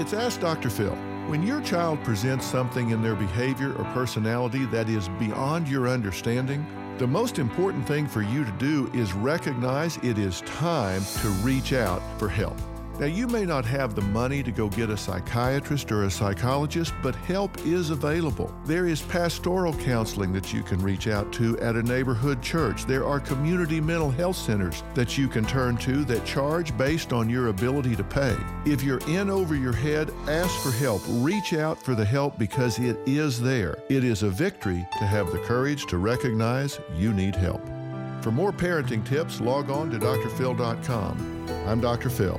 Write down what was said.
It's Ask Dr. Phil. When your child presents something in their behavior or personality that is beyond your understanding, the most important thing for you to do is recognize it is time to reach out for help. Now, you may not have the money to go get a psychiatrist or a psychologist, but help is available. There is pastoral counseling that you can reach out to at a neighborhood church. There are community mental health centers that you can turn to that charge based on your ability to pay. If you're in over your head, ask for help. Reach out for the help because it is there. It is a victory to have the courage to recognize you need help. For more parenting tips, log on to drphil.com. I'm Dr. Phil.